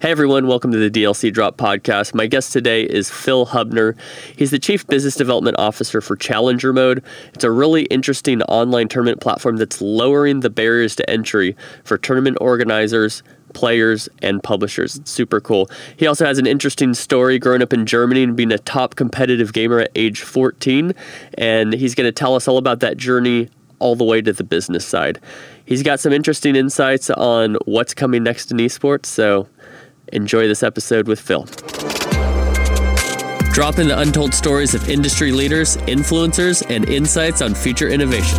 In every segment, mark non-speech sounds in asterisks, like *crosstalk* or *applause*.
Hey everyone, welcome to the DLC Drop podcast. My guest today is Phil Hübner. He's the Chief Business Development Officer for Challengermode. It's a really interesting online tournament platform that's lowering the barriers to entry for tournament organizers, players, and publishers. It's super cool. He also has an interesting story growing up in Germany and being a top competitive gamer at age 14, and he's going to tell us all about that journey all the way to the business side. He's got some interesting insights on what's coming next in esports, so Enjoy this episode with Phil. Drop in the untold stories of industry leaders, influencers, and insights on future innovation.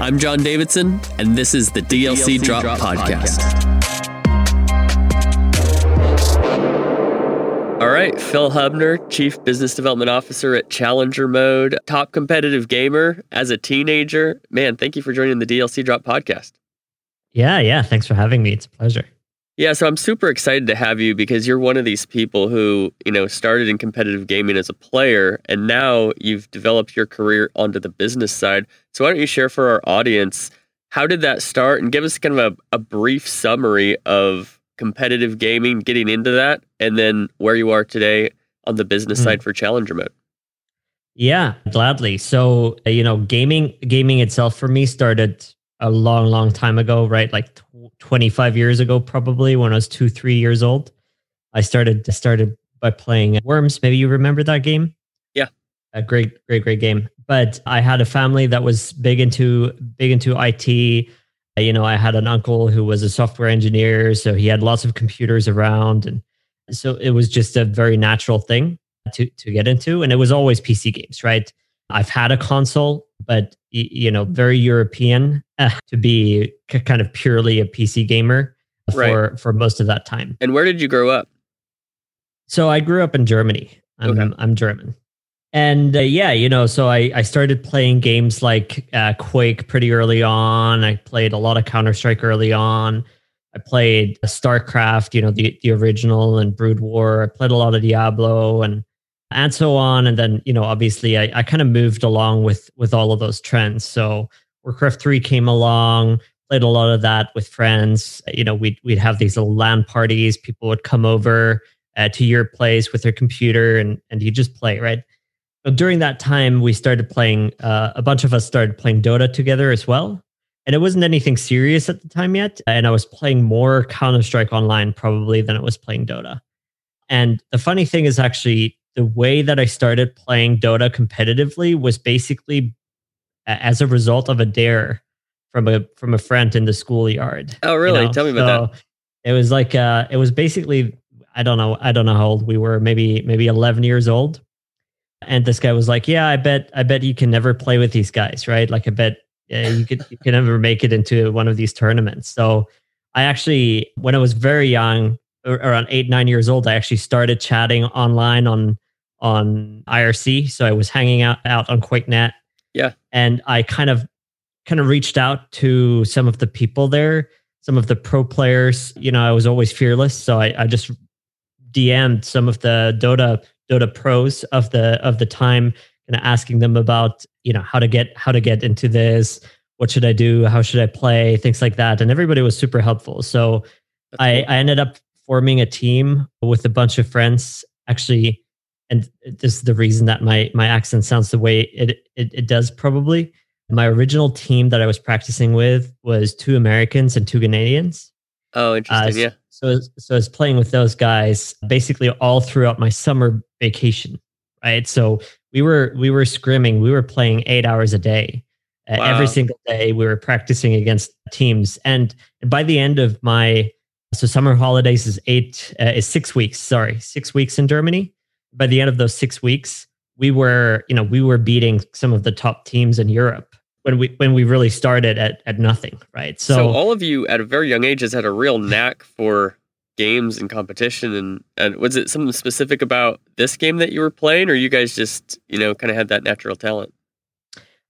I'm John Davidson, and this is the DLC, DLC Drop, Drop, Podcast. Podcast. All right, Phil Hübner, Chief Business Development Officer at Challengermode, top competitive gamer as a teenager. Man, thank you for joining the DLC Drop podcast. Yeah, yeah. Thanks for having me. It's a pleasure. Yeah, so I'm super excited to have you because you're one of these people who, you know, started in competitive gaming as a player and now you've developed your career onto the business side. So why don't you share for our audience how did that start and give us kind of a, a brief summary of competitive gaming, getting into that, and then where you are today on the business mm. side for Challengermode? Yeah, gladly. So, you know, gaming gaming itself for me started a long, long time ago, right? Like 25 years ago, probably when I was two, three years old. I started started by playing Worms. Maybe you remember that game? Yeah. A great, great, great game. But I had a family that was big into big into IT. You know, I had an uncle who was a software engineer, so he had lots of computers around, and so it was just a very natural thing to to get into. And it was always PC games, right? I've had a console, but you know, very European to be kind of purely a PC gamer for right. for most of that time. And where did you grow up? So I grew up in Germany. I'm okay. I'm German. And uh, yeah, you know, so I, I started playing games like uh, Quake pretty early on. I played a lot of Counter Strike early on. I played StarCraft, you know, the the original and Brood War. I played a lot of Diablo and and so on. And then, you know, obviously I, I kind of moved along with with all of those trends. So Warcraft 3 came along, played a lot of that with friends. You know, we'd we'd have these little LAN parties. People would come over uh, to your place with their computer and and you just play, right? But during that time, we started playing. Uh, a bunch of us started playing Dota together as well, and it wasn't anything serious at the time yet. And I was playing more Counter Strike online probably than it was playing Dota. And the funny thing is actually the way that I started playing Dota competitively was basically as a result of a dare from a from a friend in the schoolyard. Oh, really? You know? Tell me about so that. It was like uh, it was basically I don't know I don't know how old we were maybe maybe 11 years old, and this guy was like, yeah, I bet I bet you can never play with these guys, right? Like I bet yeah, you could you can never make it into one of these tournaments. So I actually when I was very young around eight nine years old i actually started chatting online on on IRC. So I was hanging out, out on QuakeNet. Yeah. And I kind of kind of reached out to some of the people there, some of the pro players. You know, I was always fearless. So I, I just DM'd some of the Dota Dota pros of the of the time, kind of asking them about, you know, how to get how to get into this, what should I do, how should I play, things like that. And everybody was super helpful. So I, I ended up forming a team with a bunch of friends. Actually, and this is the reason that my my accent sounds the way it, it, it does probably. My original team that i was practicing with was two americans and two canadians oh interesting uh, yeah. so so i was playing with those guys basically all throughout my summer vacation right? So we were we were scrimming. We were playing eight hours a day. Uh, every single day we were practicing against teams. And by the end of my so summer holidays is eight uh, is six weeks sorry six weeks in germany by the end of those six weeks, we were, you know, we were beating some of the top teams in Europe when we when we really started at at nothing, right? So, so all of you at a very young age has had a real knack for games and competition and, and was it something specific about this game that you were playing or you guys just, you know, kind of had that natural talent?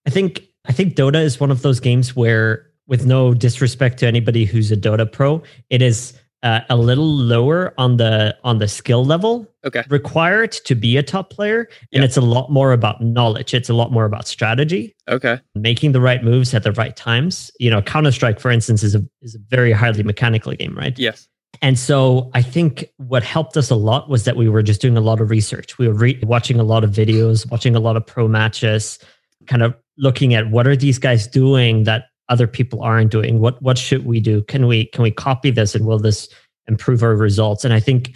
I think I think Dota is one of those games where with no disrespect to anybody who's a Dota pro, it is uh, a little lower on the on the skill level okay. required to be a top player and yep. it's a lot more about knowledge it's a lot more about strategy okay making the right moves at the right times you know counter strike for instance is a is a very highly mechanical game right yes And so I think what helped us a lot was that we were just doing a lot of research. We were re- watching a lot of videos, watching a lot of pro matches, kind of looking at what are these guys doing that other people aren't doing? What what should we do? Can we can we copy this and will this improve our results? And I think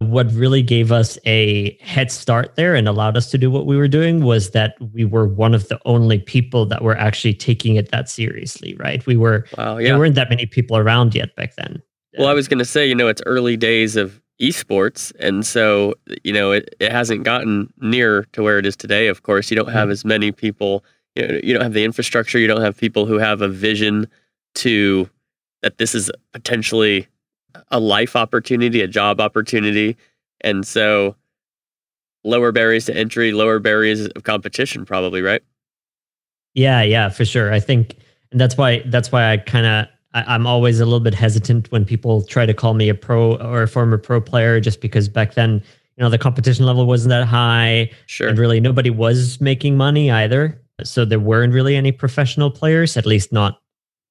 what really gave us a head start there and allowed us to do what we were doing was that we were one of the only people that were actually taking it that seriously, right? We were wow, yeah. there weren't that many people around yet back then. Well, I was going to say, you know, it's early days of esports and so, you know, it, it hasn't gotten near to where it is today. Of course, you don't have mm-hmm. as many people, you, don't have the infrastructure, you don't have people who have a vision to that this is potentially a life opportunity, a job opportunity. And so lower barriers to entry, lower barriers of competition probably, right? Yeah, yeah, for sure. I think and that's why that's why I kind of I'm always a little bit hesitant when people try to call me a pro or a former pro player just because back then, you know, the competition level wasn't that high. Sure. And really nobody was making money either. So there weren't really any professional players, at least not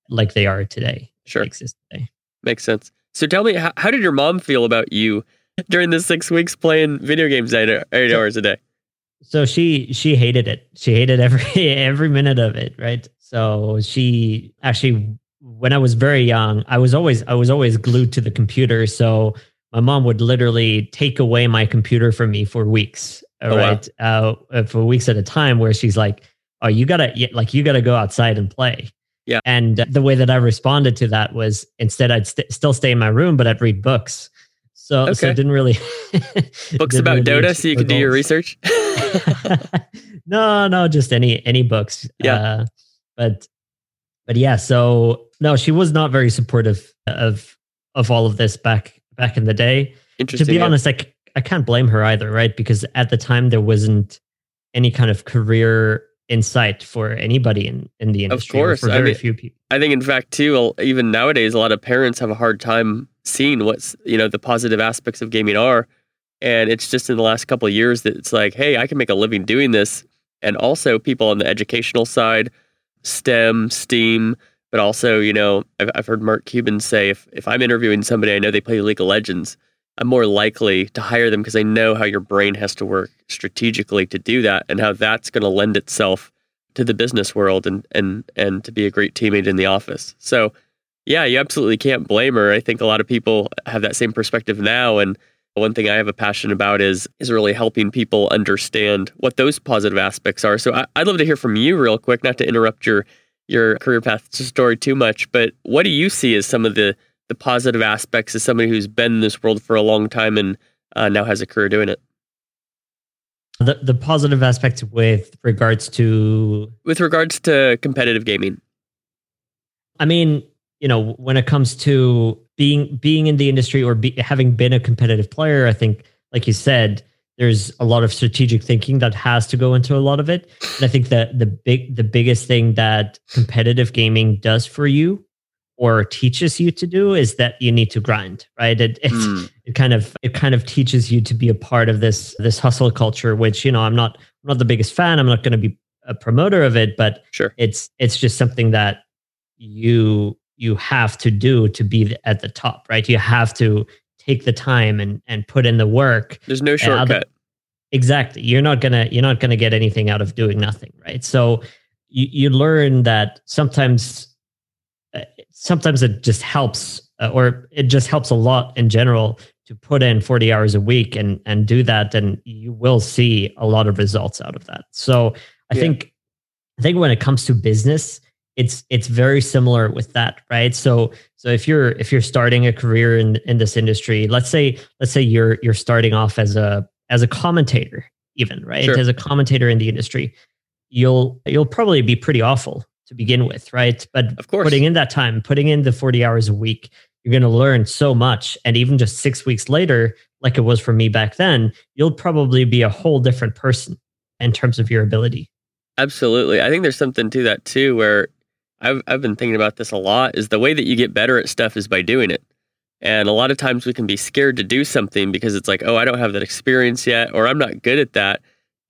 like they are today. Sure. Exist today. Makes sense. So tell me, how, how did your mom feel about you *laughs* during the six weeks playing video games eight, eight so, hours a day? So she she hated it. She hated every *laughs* every minute of it. Right. So she actually, when I was very young, I was always I was always glued to the computer. So my mom would literally take away my computer from me for weeks. Oh, right. Wow. Uh, for weeks at a time, where she's like, "Oh, you gotta like you gotta go outside and play." Yeah. And the way that I responded to that was instead I'd st- still stay in my room, but I'd read books. So, okay. so didn't really *laughs* books *laughs* didn't about really Dota, so you can do your research. *laughs* no, no, just any any books. Yeah. Uh, but but yeah, so no, she was not very supportive of of all of this back back in the day. Interesting. To be yeah. honest, like I can't blame her either, right? Because at the time there wasn't any kind of career insight for anybody in, in the industry. Of course, for very I mean, few people. I think, in fact, too, even nowadays, a lot of parents have a hard time seeing what's you know the positive aspects of gaming are, and it's just in the last couple of years that it's like, hey, I can make a living doing this, and also people on the educational side, STEM, STEAM. But also, you know, I've, I've heard Mark Cuban say if, if I'm interviewing somebody I know they play League of Legends, I'm more likely to hire them because I know how your brain has to work strategically to do that and how that's going to lend itself to the business world and and and to be a great teammate in the office. So, yeah, you absolutely can't blame her. I think a lot of people have that same perspective now and one thing I have a passion about is is really helping people understand what those positive aspects are. So I, I'd love to hear from you real quick, not to interrupt your your career path story too much, but what do you see as some of the the positive aspects as somebody who's been in this world for a long time and uh, now has a career doing it? The the positive aspects with regards to with regards to competitive gaming. I mean, you know, when it comes to being being in the industry or be, having been a competitive player, I think, like you said, there's a lot of strategic thinking that has to go into a lot of it. And I think that the big the biggest thing that competitive gaming does for you or teaches you to do is that you need to grind right? It it, mm. it kind of it kind of teaches you to be a part of this this hustle culture which you know i'm not i'm not the biggest fan. I'm not going to be a promoter of it but sure. it's it's just something that you you have to do to be at the top right? You have to take the time and and put in the work. There's no shortcut other, exactly. You're not gonna you're not gonna get anything out of doing nothing right? So you, you learn that sometimes sometimes it just helps uh, or it just helps a lot in general to put in 40 hours a week and and do that and you will see a lot of results out of that so i yeah. think i think when it comes to business it's it's very similar with that right so so if you're if you're starting a career in in this industry let's say let's say you're you're starting off as a as a commentator even right sure. as a commentator in the industry you'll you'll probably be pretty awful to begin with, right? But of course. putting in that time, putting in the 40 hours a week, you're going to learn so much. And even just six weeks later, like it was for me back then, you'll probably be a whole different person in terms of your ability. Absolutely. I think there's something to that too, where I've, I've been thinking about this a lot is the way that you get better at stuff is by doing it. And a lot of times we can be scared to do something because it's like, oh, I don't have that experience yet, or I'm not good at that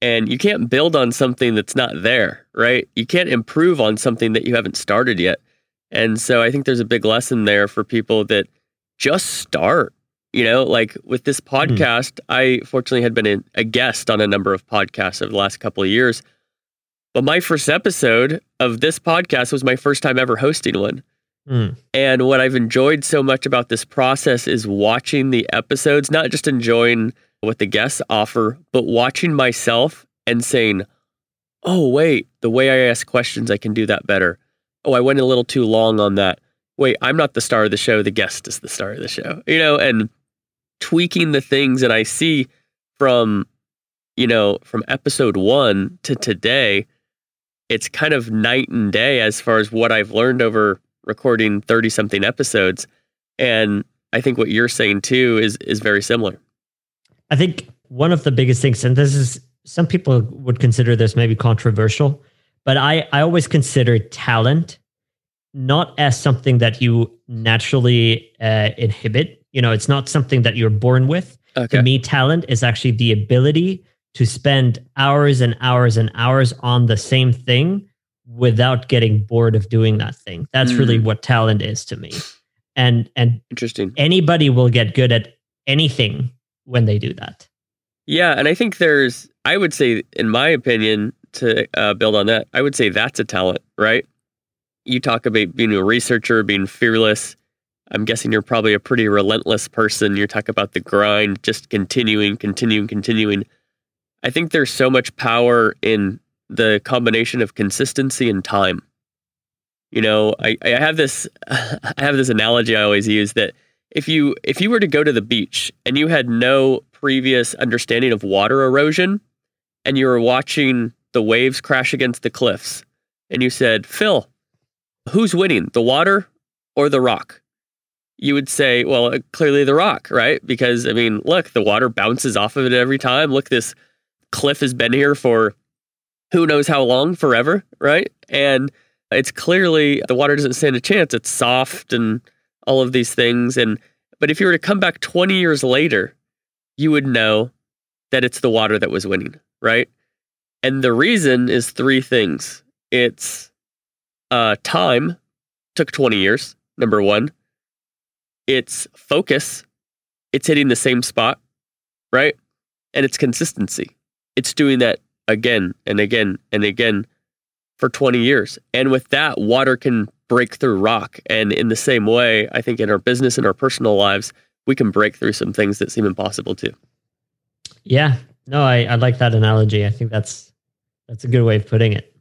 and you can't build on something that's not there, right? You can't improve on something that you haven't started yet. And so I think there's a big lesson there for people that just start. You know, like with this Hmm. podcast, I fortunately had been a, a guest on a number of podcasts over the last couple of years. But my first episode of this podcast was my first time ever hosting one. Mm. And what I've enjoyed so much about this process is watching the episodes, not just enjoying what the guests offer, but watching myself and saying, oh, wait, the way I ask questions, I can do that better. Oh, I went a little too long on that. Wait, I'm not the star of the show. The guest is the star of the show, you know, and tweaking the things that I see from, you know, from episode one to today. It's kind of night and day as far as what I've learned over recording 30 something episodes. And I think what you're saying too is is very similar. I think one of the biggest things, and this is some people would consider this maybe controversial, but I, I always consider talent not as something that you naturally uh, inhibit. You know, it's not something that you're born with. Okay. To me, talent is actually the ability to spend hours and hours and hours on the same thing without getting bored of doing that thing. That's really Mm. what talent is to me. And and Interesting. anybody will get good at anything when they do that. Yeah, and I think there's, I would say, in my opinion, to uh, build on that, I would say that's a talent, right? You talk about being a researcher, being fearless. I'm guessing you're probably a pretty relentless person. You talk about the grind, just continuing, continuing, continuing. I think there's so much power in the combination of consistency and time. You know, I, I have this *laughs* I have this analogy I always use that if you if you were to go to the beach and you had no previous understanding of water erosion and you were watching the waves crash against the cliffs and you said, "Phil, who's winning, the water or the rock?" You would say, "Well, uh, clearly the rock, right? Because I mean, look, the water bounces off of it every time. Look, this cliff has been here for who knows how long, forever, right? And it's clearly the water doesn't stand a chance. It's soft and all of these things. And but if you were to come back 20 years later, you would know that it's the water that was winning, right? And the reason is three things. It's uh, time took 20 years, number one. It's focus. It's hitting the same spot, right? And it's consistency. It's doing that again and again and again for 20 years. And with that, water can break through rock. And in the same way, I think in our business and our personal lives, we can break through some things that seem impossible too. Yeah. No, I, I like that analogy. I think that's that's a good way of putting it.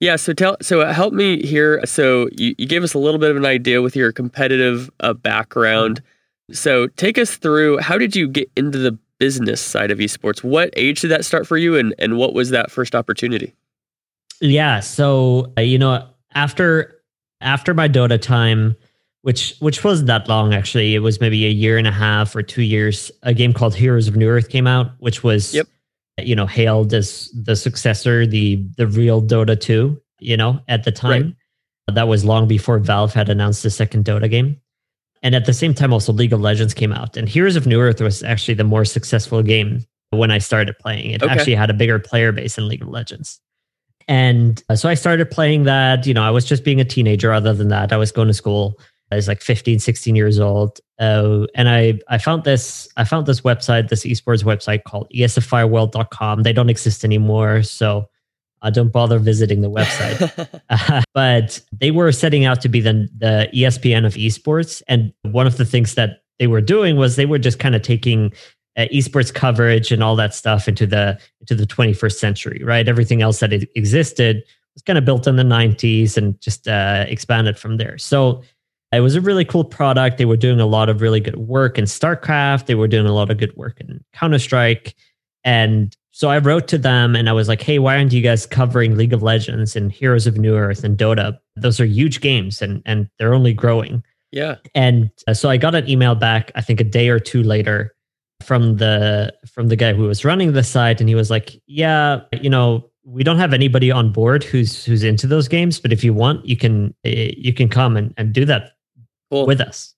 Yeah. So tell, so help me here. So you, you gave us a little bit of an idea with your competitive uh, background. So take us through how did you get into the business side of esports? What age did that start for you, and and what was that first opportunity? Yeah. So uh, you know, after after my Dota time, which which wasn't that long actually, it was maybe a year and a half or two years. A game called Heroes of Newerth came out, which was Yep. you know hailed as the successor, the the real Dota two. You know, at the time, that was long before Valve had announced the second Dota game. And at the same time, also League of Legends came out, and Heroes of Newerth was actually the more successful game when I started playing. It Okay. actually had a bigger player base than League of Legends. And uh, so I started playing that. You know, I was just being a teenager. Other than that, I was going to school. I was like 15, 16 years old. Uh, and I, I found this, I found this website, this esports website called E esfiworld.com. They don't exist anymore. So uh, don't bother visiting the website. *laughs* *laughs* but they were setting out to be the, the ESPN of esports. And one of the things that they were doing was they were just kind of taking uh, esports coverage and all that stuff into the into the 21st century, right? Everything else that existed was kind of built in the 90s and just uh, expanded from there. So it was a really cool product. They were doing a lot of really good work in StarCraft. They were doing a lot of good work in Counter Strike, and so I wrote to them and I was like, "Hey, why aren't you guys covering League of Legends and Heroes of Newerth and Dota? Those are huge games, and and they're only growing." yeah. And uh, so I got an email back, I think a day or two later, from the from the guy who was running the site, and he was like, "Yeah, you know, we don't have anybody on board who's who's into those games, but if you want, you can eh, you can come and, and do that Cool. with us."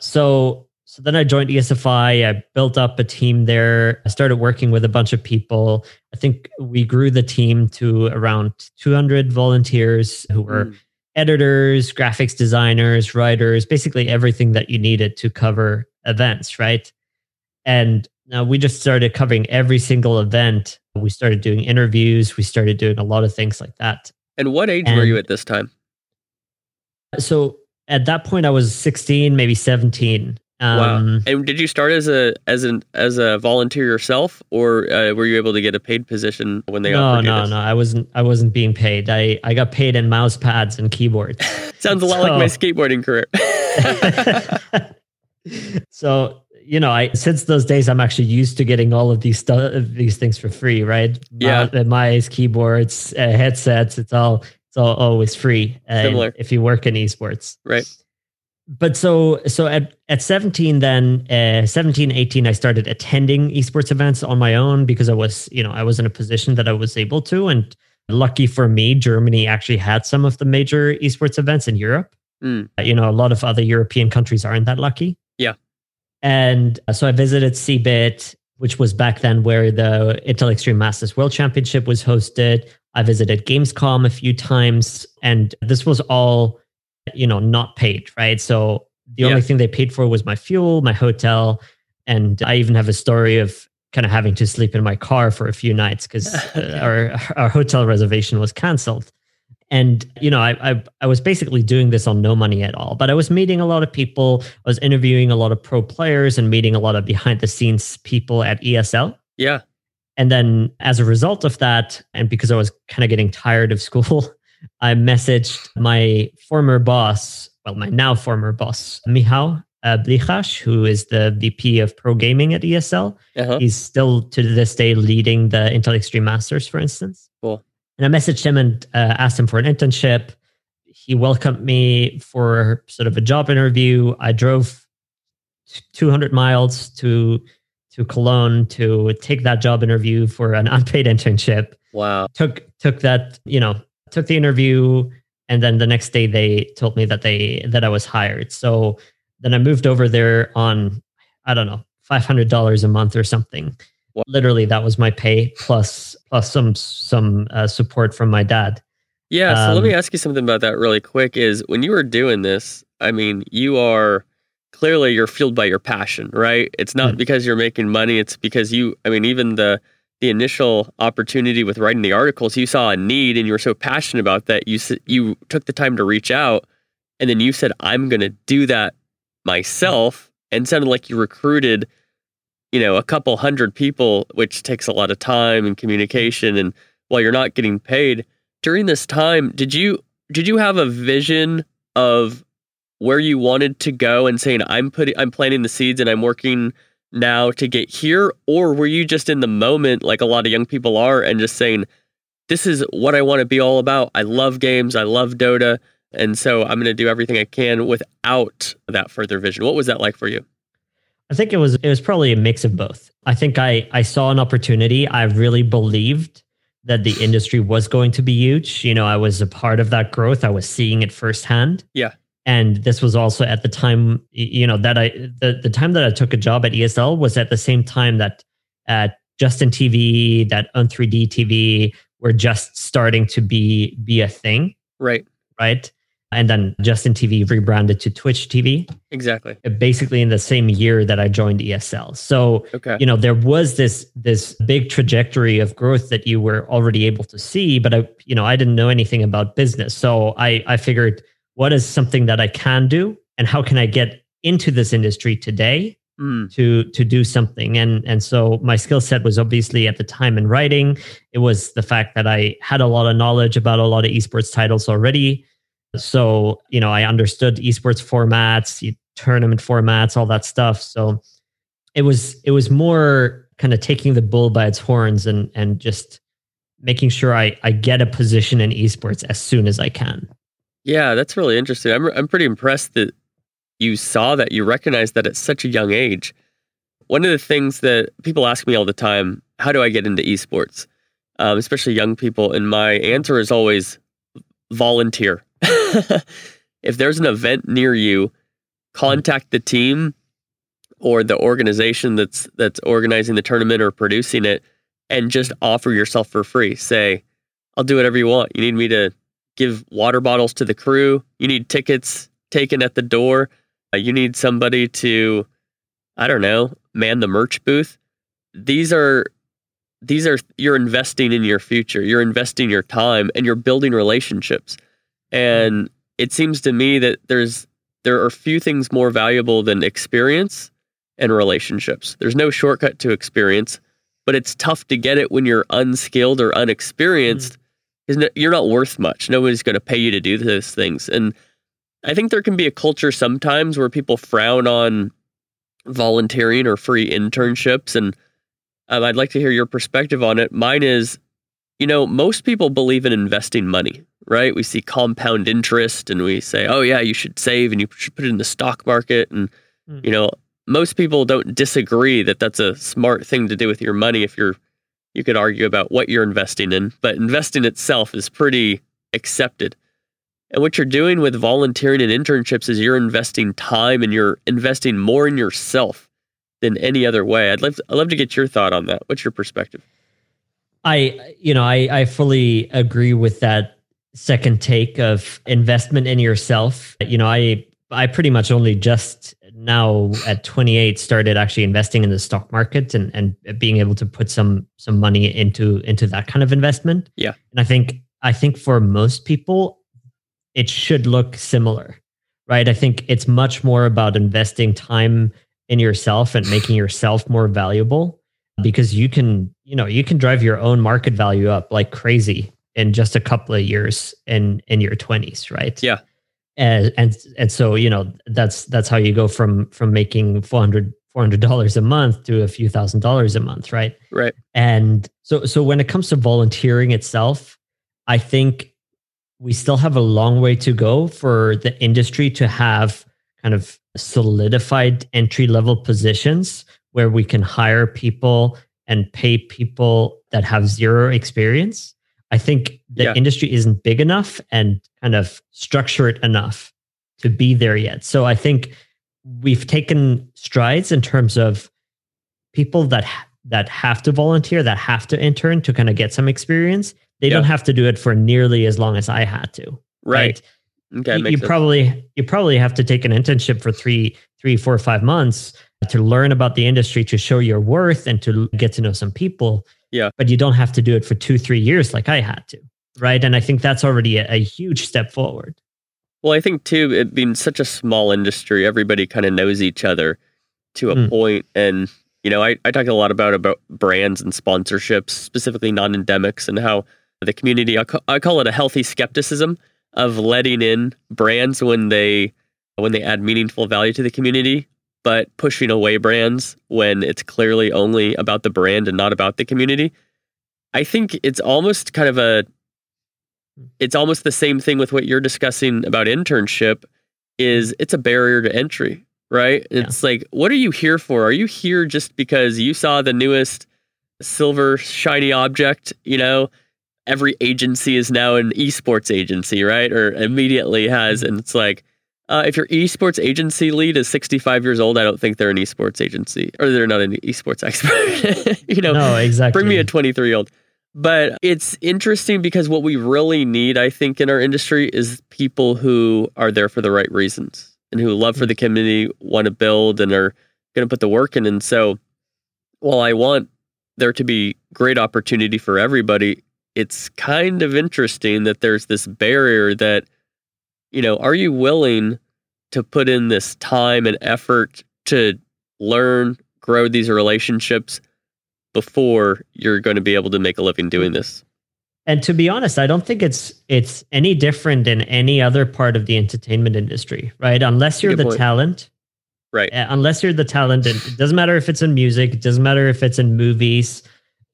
So so then I joined ESFI. I built up a team there. I started working with a bunch of people. I think we grew the team to around 200 volunteers who were Mm. editors, graphics designers, writers, basically everything that you needed to cover events, right? And now we just started covering every single event. We started doing interviews. We started doing a lot of things like that. And what age and were you at this time? So at that point, I was 16, maybe 17. Um, wow! And did you start as a as an as a volunteer yourself, or uh, were you able to get a paid position when they no, No, no, no. I wasn't. I wasn't being paid. I I got paid in mouse pads and keyboards. *laughs* Sounds a lot so, like my skateboarding career. *laughs* *laughs* so you know, I since those days, I'm actually used to getting all of these stuff, these things for free, right? Yeah, uh, mice, keyboards, uh, headsets. It's all it's all always free. Uh, Similar. If you work in esports, right? but so so at, at 17 then uh, 17 18 i started attending esports events on my own because i was you know i was in a position that i was able to and lucky for me germany actually had some of the major esports events in europe mm. you know a lot of other european countries aren't that lucky yeah and uh, so i visited cebit which was back then where the intel extreme masters world championship was hosted i visited gamescom a few times and this was all you know, not paid, right? So the yeah. only thing they paid for was my fuel, my hotel, and I even have a story of kind of having to sleep in my car for a few nights because *laughs* uh, our our hotel reservation was canceled. And you know, I, I I was basically doing this on no money at all, but I was meeting a lot of people. I was interviewing a lot of pro players and meeting a lot of behind the scenes people at ESL. Yeah. And then as a result of that, and because I was kind of getting tired of school, *laughs* I messaged my former boss, well, my now former boss, Michał uh, Blicharz, who is the VP of Pro Gaming at ESL. Uh-huh. He's still to this day leading the Intel Extreme Masters, for instance. Cool. And I messaged him and uh, asked him for an internship. He welcomed me for sort of a job interview. I drove 200 miles to to Cologne to take that job interview for an *laughs* unpaid internship. Wow. Took took that, you know, took the interview and then the next day they told me that they that I was hired. So then I moved over there on I don't know five hundred dollars a month or something. Literally, that was my pay plus plus some some uh, support from my dad. Yeah. So um, let me um, ask you something about that really quick. Is when you were doing this, I mean, you are clearly you're fueled by your passion, right? It's not mm-hmm. because you're making money. It's because you. I mean, even the the initial opportunity with writing the articles, you saw a need and you were so passionate about that you you took the time to reach out, and then you said, "I'm going to do that myself," and sounded like you recruited, you know, a couple hundred people, which takes a lot of time and communication, and while you're not getting paid during this time, did you did you have a vision of where you wanted to go and saying, "I'm putting I'm planting the seeds and I'm working." now to get here? Or were you just in the moment, like a lot of young people are, and just saying, this is what I want to be all about? I love games, I love Dota. And so I'm going to do everything I can without that further vision. What was that like for you? I think it was it was probably a mix of both. I think I I saw an opportunity. I really believed that the industry was going to be huge. You know, I was a part of that growth. I was seeing it firsthand. Yeah and this was also at the time you know that i the, the time that i took a job at esl was at the same time that at justin tv that own3d tv were just starting to be be a thing right right and then justin tv rebranded to twitch tv exactly. Uh, basically in the same year that i joined esl so okay. you know there was this this big trajectory of growth that you were already able to see but i you know i didn't know anything about business. So i i figured what is something that I can do and how can I get into this industry today mm. to to do something? And and so my skill set was obviously at the time in writing. It was the fact that I had a lot of knowledge about a lot of esports titles already so you know I understood esports formats tournament formats all that stuff so it was it was more kind of taking the bull by its horns and and just making sure I I get a position in esports as soon as I can yeah, that's really interesting. I'm I'm pretty impressed that you saw that, you recognized that at such a young age. One of the things that people ask me all the time, how do I get into esports? Um, especially young people, and my answer is always volunteer. *laughs* if there's an event near you, contact the team or the organization that's that's organizing the tournament or producing it and just offer yourself for free. Say, I'll do whatever you want. You need me to give water bottles to the crew. You need tickets taken at the door. Uh, you need somebody to, I don't know, man the merch booth. These are these are you're investing in your future. You're investing your time and you're building relationships. And it seems to me that there's there are few things more valuable than experience and relationships. There's no shortcut to experience, but it's tough to get it when you're unskilled or unexperienced. Mm. You're not worth much. Nobody's going to pay you to do those things. And I think there can be a culture sometimes where people frown on volunteering or free internships. And um, I'd like to hear your perspective on it. Mine is, you know, most people believe in investing money, right? We see compound interest and we say, oh, yeah, you should save and you should put it in the stock market. And, mm. you know, most people don't disagree that that's a smart thing to do with your money if you're you could argue about what you're investing in but investing itself is pretty accepted and what you're doing with volunteering and internships is you're investing time and you're investing more in yourself than any other way i'd love to, i'd love to get your thought on that what's your perspective i you know i i fully agree with that second take of investment in yourself you know i I pretty much only just now at 28 started actually investing in the stock market and, and being able to put some some money into into that kind of investment. Yeah. And I think I think for most people it should look similar. Right? I think it's much more about investing time in yourself and making yourself more valuable because you can, you know, you can drive your own market value up like crazy in just a couple of years in in your 20s, right? Yeah. And and and so you know that's that's how you go from from making 400 dollars a month to a few thousand dollars a month right? Right. And so so when it comes to volunteering itself i think we still have a long way to go for the industry to have kind of solidified entry level positions where we can hire people and pay people that have zero experience I think the yeah. industry isn't big enough and kind of structured enough to be there yet. So I think we've taken strides in terms of people that that have to volunteer, that have to intern to kind of get some experience. They don't have to do it for nearly as long as I had to. Right. right? Okay. You, you probably you probably have to take an internship for three, three, four, five months to learn about the industry, to show your worth, and to get to know some people. Yeah. But you don't have to do it for two, three years like I had to. Right. And I think that's already a, a huge step forward. Well, I think too, it being such a small industry, everybody kind of knows each other to a mm. point. And, you know, I, I talk a lot about about brands and sponsorships, specifically non-endemics, and how the community I, ca- I call it a healthy skepticism of letting in brands when they when they add meaningful value to the community but pushing away brands when it's clearly only about the brand and not about the community. I think it's almost kind of a it's almost the same thing with what you're discussing about internship is it's a barrier to entry, right? Yeah. It's like what are you here for? Are you here just because you saw the newest silver shiny object, you know? Every agency is now an esports agency, right? Or immediately has mm-hmm. and it's like uh, if your esports agency lead is 65 years old, I don't think they're an esports agency or they're not an esports *laughs* expert. you know, no, exactly. Bring me a 23 year old. But it's interesting because what we really need, I think, in our industry is people who are there for the right reasons and who love for the community, want to build, and are going to put the work in. And so, while I want there to be great opportunity for everybody, it's kind of interesting that there's this barrier that you know, are you willing to put in this time and effort to learn, grow these relationships before you're going to be able to make a living doing this? And to be honest, I don't think it's it's any different than any other part of the entertainment industry, right? Unless you're Good the point. talent, right? Uh, unless you're the talent, and it doesn't matter if it's in music, it doesn't matter if it's in movies,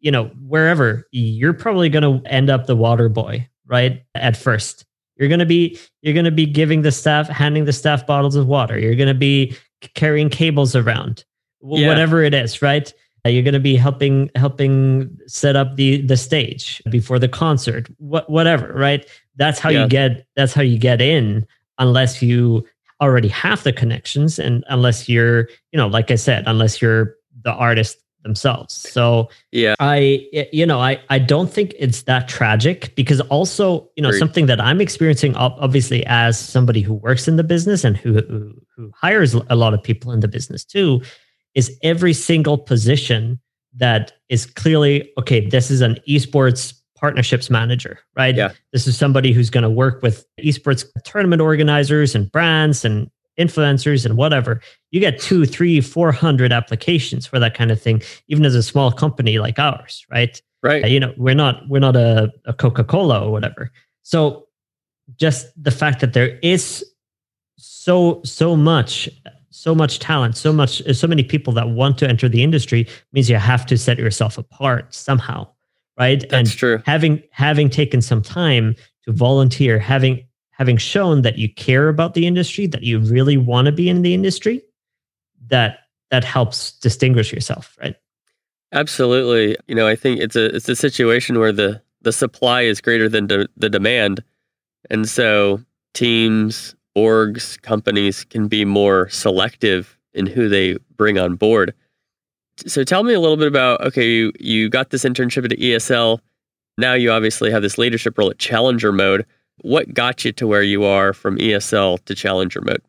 you know, wherever you're probably going to end up the water boy, right? At first, you're going to be you're going to be giving the staff handing the staff bottles of water. You're going to be carrying cables around. Yeah. Whatever it is, right? Uh, you're going to be helping helping set up the the stage before the concert. What whatever, right? That's how yeah. you get that's how you get in unless you already have the connections and unless you're, you know, like I said, unless you're the artist themselves. So yeah, I you know I I don't think it's that tragic because also you know Agreed. something that I'm experiencing obviously as somebody who works in the business and who, who who hires a lot of people in the business too is every single position that is clearly okay. This is an esports partnerships manager, right? Yeah. This is somebody who's going to work with esports tournament organizers and brands and influencers and whatever. You get two, three, four hundred applications for that kind of thing, even as a small company like ours, right? Right. Uh, you know, we're not we're not a, a Coca Cola or whatever. So just the fact that there is so so much so much talent so much so many people that want to enter the industry means you have to set yourself apart somehow right That's and true. having having taken some time to volunteer having having shown that you care about the industry that you really want to be in the industry that that helps distinguish yourself right absolutely you know i think it's a it's a situation where the the supply is greater than de- the demand and so teams orgs companies can be more selective in who they bring on board so tell me a little bit about okay, you, you got this internship at ESL. Now you obviously have this leadership role at Challengermode. What got you to where you are from ESL to Challengermode?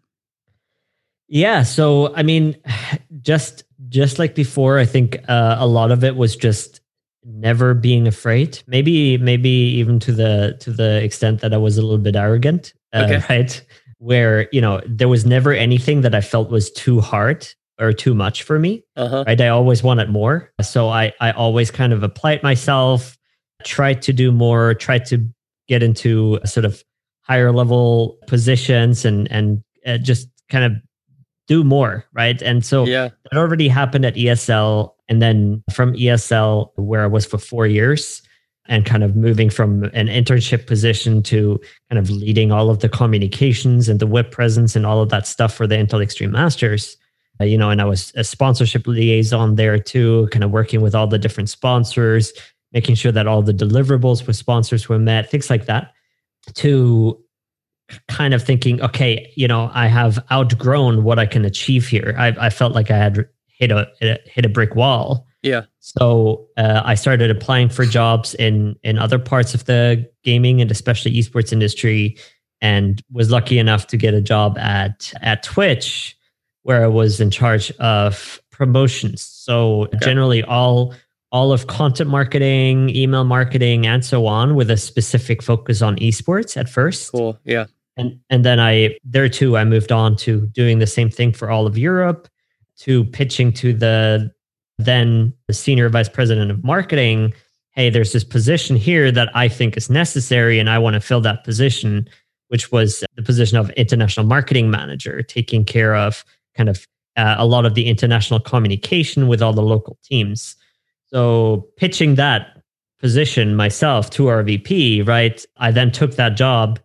Yeah, so I mean, *sighs* just just like before, I think uh, a lot of it was just never being afraid. Maybe maybe even to the to the extent that I was a little bit arrogant, uh, okay. *laughs* right? Where you know there was never anything that I felt was too hard or too much for me. Uh-huh. Right. I always wanted more. So I, I always kind of applied myself, tried to do more, tried to get into sort of higher level positions and, and uh, just kind of do more. Right. And so yeah. that already happened at ESL. And then from ESL, where I was for four years, and kind of moving from an internship position to kind of leading all of the communications and the web presence and all of that stuff for the Intel Extreme Masters uh, you know, and I was a sponsorship liaison there too, kind of working with all the different sponsors, making sure that all the deliverables with sponsors were met, things like that. To kind of thinking, okay, you know, I have outgrown what I can achieve here. I, I felt like I had hit a hit a brick wall. Yeah. So uh, I started applying for jobs in in other parts of the gaming and especially esports industry, and was lucky enough to get a job at at Twitch where I was in charge of promotions. So okay. generally all all of content marketing, email marketing, and so on, with a specific focus on esports at first. Cool. Yeah. And and then I there too I moved on to doing the same thing for all of Europe, to pitching to the then the senior vice president of marketing. Hey, there's this position here that I think is necessary, and I want to fill that position, which was the position of international marketing manager, taking care of kind of uh, a lot of the international communication with all the local teams. So pitching that position myself to our VP, right? I then took that job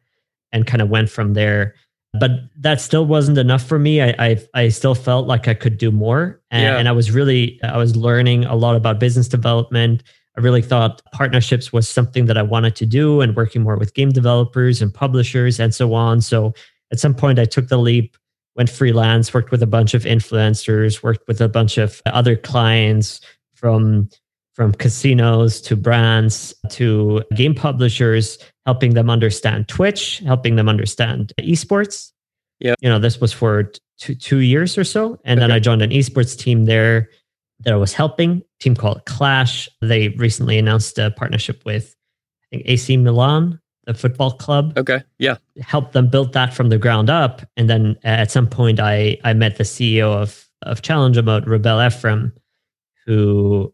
and kind of went from there. But that still wasn't enough for me. I I, I still felt like I could do more, and, yeah. and I was really I was learning a lot about business development. I really thought partnerships was something that I wanted to do, and working more with game developers and publishers and so on. So at some point, I took the leap went freelance, worked with a bunch of influencers, worked with a bunch of other clients from from casinos to brands to game publishers, helping them understand Twitch, helping them understand esports. Yeah, you know, this was for two two years or so, and okay. then I joined an esports team there that I was helping. team called QLASH. They recently announced a partnership with I think AC Milan the football club. Okay. Yeah. Helped them build that from the ground up. And then uh, at some point I I met the CEO of of Challengermode, Rebel Ephraim, who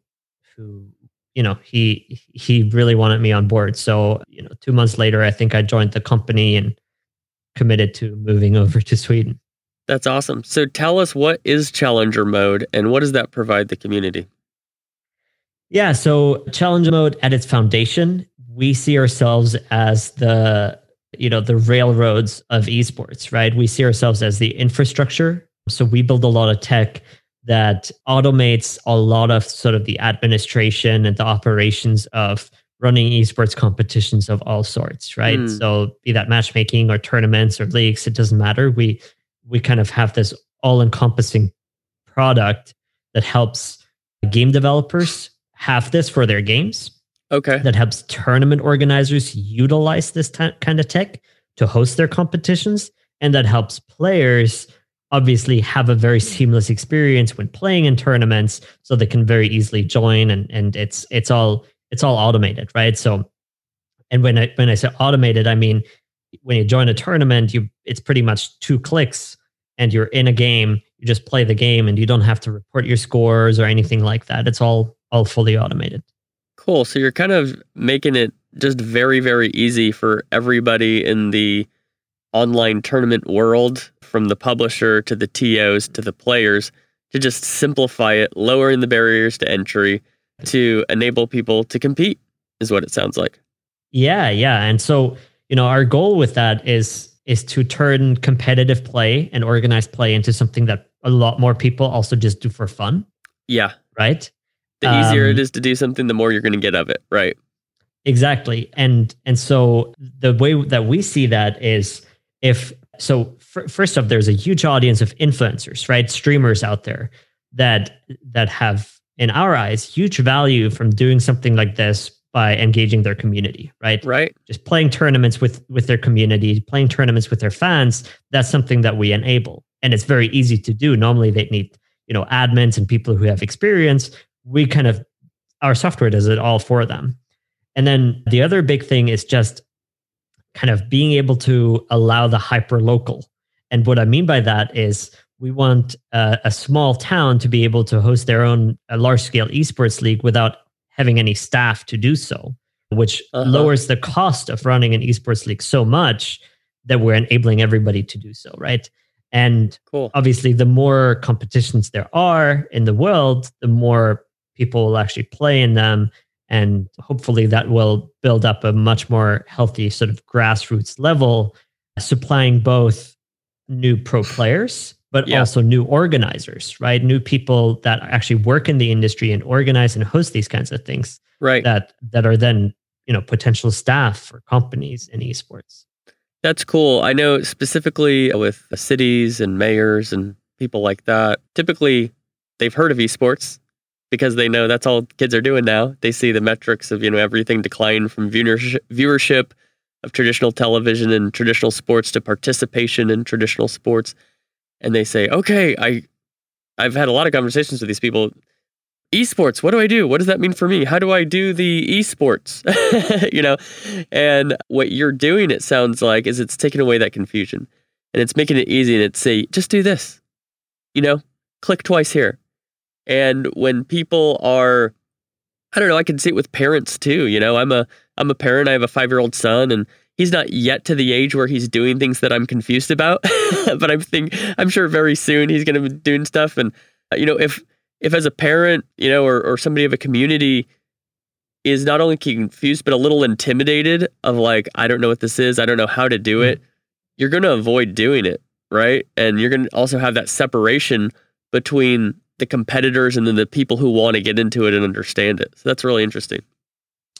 who you know he he really wanted me on board. So, you know, two months later I think I joined the company and committed to moving *laughs* over to Sweden. That's awesome. So tell us what is Challengermode and what does that provide the community? Yeah, so Challengermode at its foundation we see ourselves as the you know the railroads of esports right we see ourselves as the infrastructure so we build a lot of tech that automates a lot of sort of the administration and the operations of running esports competitions of all sorts right mm. so be that matchmaking or tournaments or leagues it doesn't matter we we kind of have this all encompassing product that helps game developers have this for their games. Okay. That helps tournament organizers utilize this t- kind of tech to host their competitions. And that helps players obviously have a very seamless experience when playing in tournaments so they can very easily join and and it's it's all it's all automated right? So and when i when i say automated i mean when you join a tournament you it's pretty much two clicks and you're in a game you just play the game and you don't have to report your scores or anything like that. It's all all fully automated. Cool. So you're kind of making it just very very easy for everybody in the online tournament world from the publisher to the TOs to the players to just simplify it, lowering the barriers to entry to enable people to compete, is what it sounds like. Yeah, yeah. And so, you know, our goal with that is is to turn competitive play and organized play into something that a lot more people also just do for fun. Yeah. Right? The easier um, it is to do something, the more you're going to get of it, right? Exactly. And and so the way that we see that is if so f- first off there's a huge audience of influencers right? Streamers out there that that have in our eyes huge value from doing something like this by engaging their community right? Right. Just playing tournaments with with their community playing tournaments with their fans that's something that we enable. And it's very easy to do. Normally they need you know admins and people who have experience. We kind of our software does it all for them. And then the other big thing is just kind of being able to allow the hyper local. And what I mean by that is we want a, a small town to be able to host their own large scale esports league without having any staff to do so, which uh-huh. lowers the cost of running an esports league so much that we're enabling everybody to do so, right? And cool. obviously, the more competitions there are in the world, the more people will actually play in them and hopefully that will build up a much more healthy sort of grassroots level, supplying both new pro players, but yeah. also new organizers, right? New people that actually work in the industry and organize and host these kinds of things. Right. That that are then, you know, potential staff for companies in esports. That's cool. I know specifically with cities and mayors and people like that, typically they've heard of esports because they know that's all kids are doing now. They see the metrics of you know everything decline from viewership, of traditional television and traditional sports to participation in traditional sports, and they say, "Okay, I, I've had a lot of conversations with these people. Esports, what do I do? What does that mean for me? How do I do the esports? *laughs* you know, and what you're doing, it sounds like, is it's taking away that confusion and it's making it easy and it's say, just do this. You know, click twice here and when people are, I don't know, I can see it with parents too. You know, I'm a I'm a parent. I have a five year old son, and he's not yet to the age where he's doing things that I'm confused about. *laughs* but I'm think I'm sure very soon he's going to be doing stuff. And uh, you know, if if as a parent, you know, or or somebody of a community is not only confused but a little intimidated of like I don't know what this is, I don't know how to do it, you're going to avoid doing it, right? And you're going to also have that separation between the competitors and then the people who want to get into it and understand it. So that's really interesting.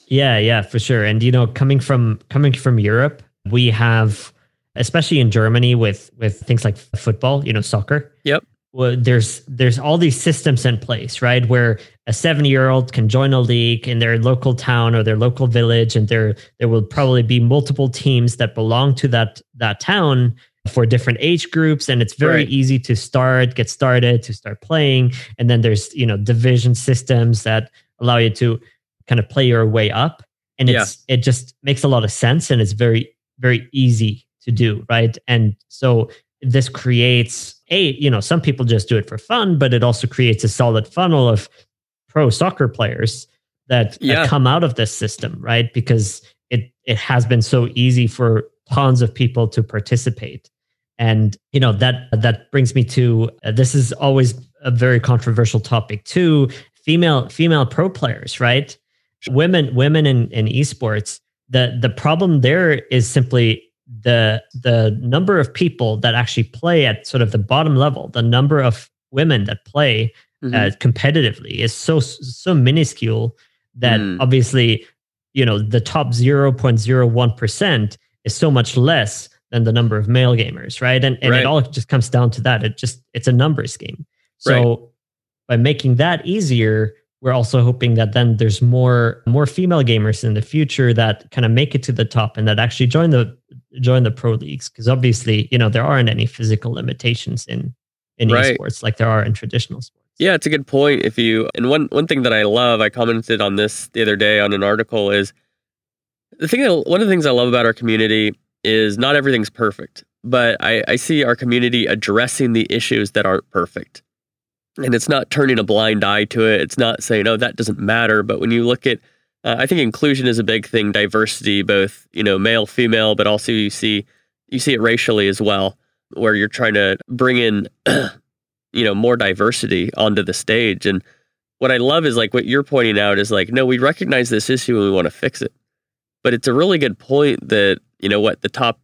Yeah, yeah, for sure. And you know, coming from coming from Europe, we have especially in Germany with with things like football, you know, soccer. Yep. Well, there's there's all these systems in place, right? Where a seven year old can join a league in their local town or their local village, and there there will probably be multiple teams that belong to that that town for different age groups and it's very right. easy to start get started to start playing and then there's you know division systems that allow you to kind of play your way up and it's yeah. it just makes a lot of sense and it's very very easy to do right and so this creates a you know some people just do it for fun but it also creates a solid funnel of pro soccer players that, yeah. that come out of this system right because it it has been so easy for tons of people to participate and you know that that brings me to uh, this is always a very controversial topic too female female pro players right women women in, in esports the the problem there is simply the the number of people that actually play at sort of the bottom level the number of women that play mm-hmm. uh, competitively is so so minuscule that mm. obviously you know the top 0.01% is so much less than the number of male gamers, right? And and right. it all just comes down to that. It just it's a numbers game. So right. by making that easier, we're also hoping that then there's more more female gamers in the future that kind of make it to the top and that actually join the join the pro leagues because obviously you know there aren't any physical limitations in in right. esports like there are in traditional sports. Yeah, it's a good point. If you and one one thing that I love, I commented on this the other day on an article is the thing. That, one of the things I love about our community is not everything's perfect, but I, I see our community addressing the issues that aren't perfect, and it's not turning a blind eye to it. It's not saying, "Oh, that doesn't matter." But when you look at uh, I think inclusion is a big thing, diversity, both you know male, female, but also you see you see it racially as well, where you're trying to bring in *clears throat* you know more diversity onto the stage. And what I love is like what you're pointing out is like, no, we recognize this issue and we want to fix it. But it's a really good point that you know what the top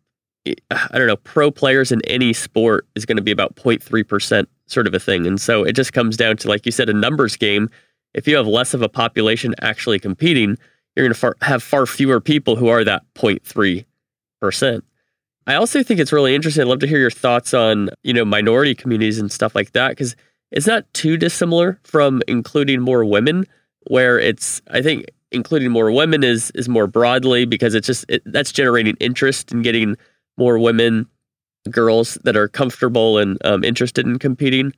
eh, I don't know pro players in any sport is going to be about 0.3 percent sort of a thing. And so it just comes down to like you said, a numbers game if you have less of a population actually competing, you're going to far, have far fewer people who are that 0.3%. I also think it's really interesting. I'd love to hear your thoughts on, you know, minority communities and stuff like that because it's not too dissimilar from including more women where it's I think including more women is is more broadly because it's just it, that's generating interest and in getting more women girls that are comfortable and um, interested in competing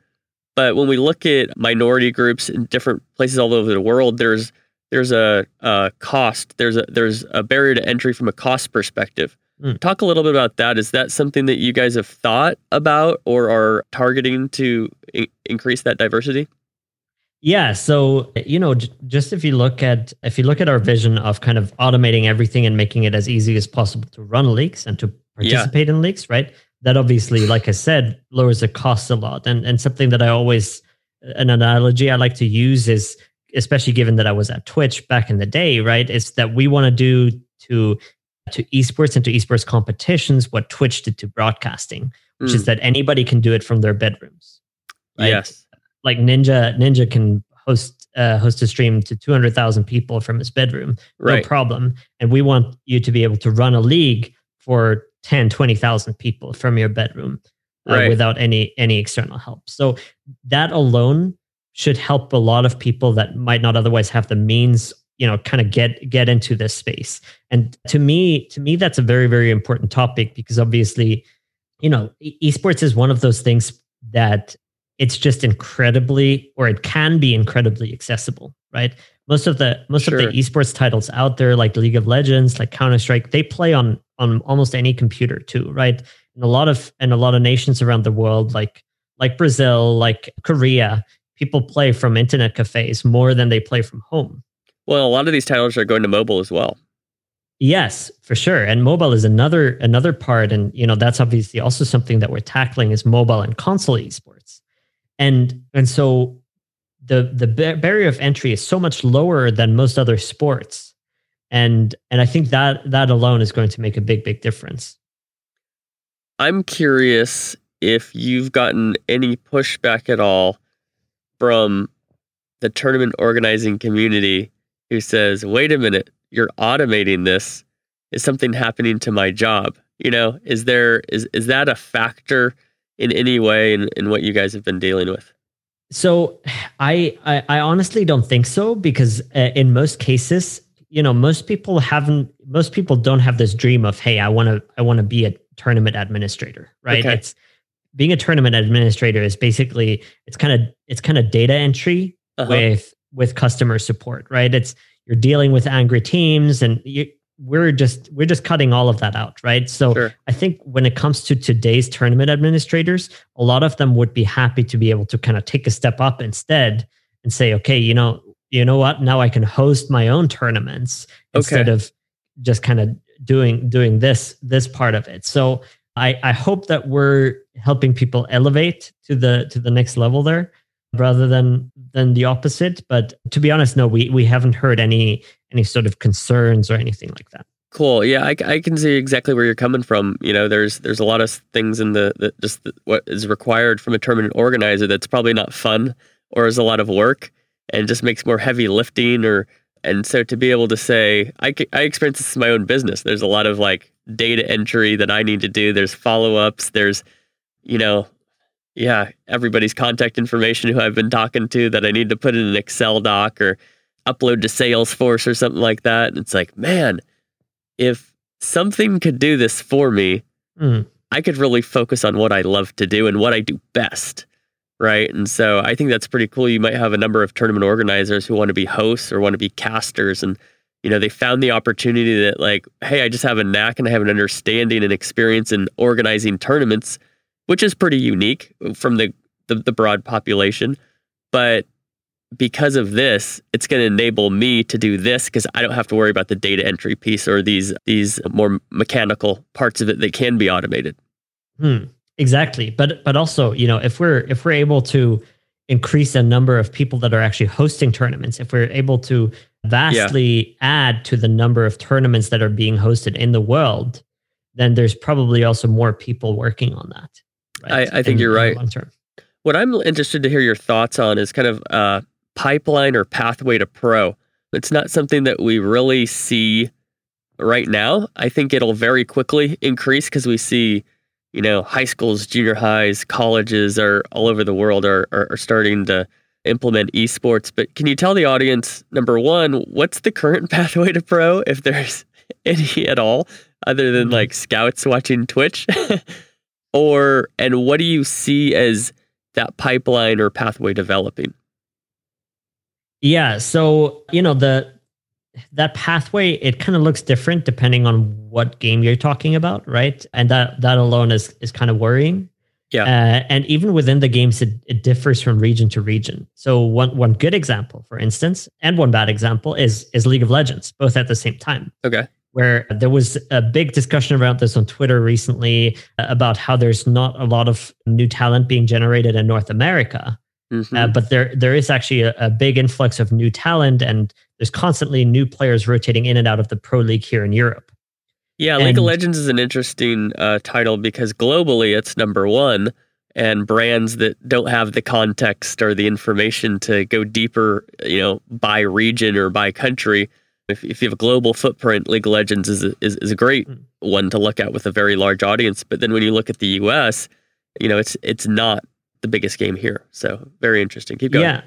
but when we look at minority groups in different places all over the world, there's there's a, a cost, there's a there's a barrier to entry from a cost perspective. Mm. Talk a little bit about that. Is that something that you guys have thought about or are targeting to I- increase that diversity? Yeah, so you know, just if you look at if you look at our vision of kind of automating everything and making it as easy as possible to run leaks and to participate yeah. in leaks, right? that obviously, like I said, lowers the cost a lot. And and something that I always an analogy I like to use is especially given that I was at Twitch back in the day, right? Is that we want to do to to esports and to esports competitions what Twitch did to broadcasting, which mm. is that anybody can do it from their bedrooms. Right? Yes. Like Ninja Ninja can host uh, host a stream to 200,000 people from his bedroom. No problem. And we want you to be able to run a league for 10 20,000 people from your bedroom uh, right. without any any external help so that alone should help a lot of people that might not otherwise have the means you know kind of get get into this space and to me to me that's a very very important topic because obviously you know esports is one of those things that it's just incredibly or it can be incredibly accessible right? Most of the most sure. of the esports titles out there like league of legends like counter-strike they play on on almost any computer too right? And a lot of and a lot of nations around the world like like brazil like korea people play from internet cafes more than they play from home. Well a lot of these titles are going to mobile as well. Yes for sure. And mobile is another another part. And you know that's obviously also something that we're tackling is mobile and console esports and and so the the barrier of entry is so much lower than most other sports. And and i think that that alone is going to make a big big difference. I'm curious if you've gotten any pushback at all from the tournament organizing community who says wait a minute you're automating this. Is something happening to my job? You know is there is is that a factor in any way in, in what you guys have been dealing with so I, I, I honestly don't think so because uh, in most cases, you know, most people haven't. Most people don't have this dream of, hey, I want to I want to be a tournament administrator, right? Okay. It's being a tournament administrator is basically it's kind of it's kind of data entry uh-huh. with with customer support, right? It's you're dealing with angry teams and you, we're just we're just cutting all of that out right so sure. i think when it comes to today's tournament administrators a lot of them would be happy to be able to kind of take a step up instead and say okay you know you know what now i can host my own tournaments okay. instead of just kind of doing doing this this part of it so i i hope that we're helping people elevate to the to the next level there rather than than the opposite but to be honest no we we haven't heard any any sort of concerns or anything like that. Cool. Yeah, I, I can see exactly where you're coming from. You know, there's there's a lot of things in the, the just the, what is required from a tournament organizer that's probably not fun or is a lot of work and just makes more heavy lifting or and so to be able to say I I experience this in my own business. There's a lot of like data entry that I need to do. There's follow ups. There's you know yeah, everybody's contact information who I've been talking to that I need to put in an Excel doc or upload to Salesforce or something like that. And it's like, man, if something could do this for me, mm. I could really focus on what I love to do and what I do best. Right. And so I think that's pretty cool. You might have a number of tournament organizers who want to be hosts or want to be casters. And, you know, they found the opportunity that, like, hey, I just have a knack and I have an understanding and experience in organizing tournaments which is pretty unique from the, the, the broad population. But because of this, it's going to enable me to do this because I don't have to worry about the data entry piece or these these more mechanical parts of it that can be automated. Hmm. Exactly, but but also, you know, if we're if we're able to increase the number of people that are actually hosting tournaments, if we're able to vastly yeah. add to the number of tournaments that are being hosted in the world, then there's probably also more people working on that. Right? I, I think in, you're right. Long term. What I'm interested to hear your thoughts on is kind of uh, pipeline or pathway to pro. It's not something that we really see right now. I think it'll very quickly increase because we see, you know, high schools, junior highs, colleges are all over the world are, are, are starting to implement esports. But can you tell the audience, number one, what's the current *laughs* pathway to pro, if there's *laughs* any at all, other than mm-hmm. like scouts watching Twitch? *laughs* Or, and what do you see as that pipeline or pathway developing? Yeah. So, you know, the, that pathway it kind of looks different depending on what game you're talking about right? And that that alone is is kind of worrying. Yeah. Uh, and even within the games it, it differs from region to region. So one one good example for instance and one bad example is is league of legends both at the same time. Okay where there was a big discussion around this on Twitter recently uh, about how there's not a lot of new talent being generated in North America. Mm-hmm. Uh, but there there is actually a, a, big influx of new talent, and there's constantly new players rotating in and out of the pro league here in Europe. Yeah, and, League of Legends is an interesting uh, title because globally it's number one, and brands that don't have the context or the information to go deeper, you know, by region or by country, if, if you have a global footprint, League of Legends is a, is, is a great mm. one to look at with a very large audience. But then when you look at the U.S., you know it's it's not the biggest game here. So very interesting. Keep going. Yeah,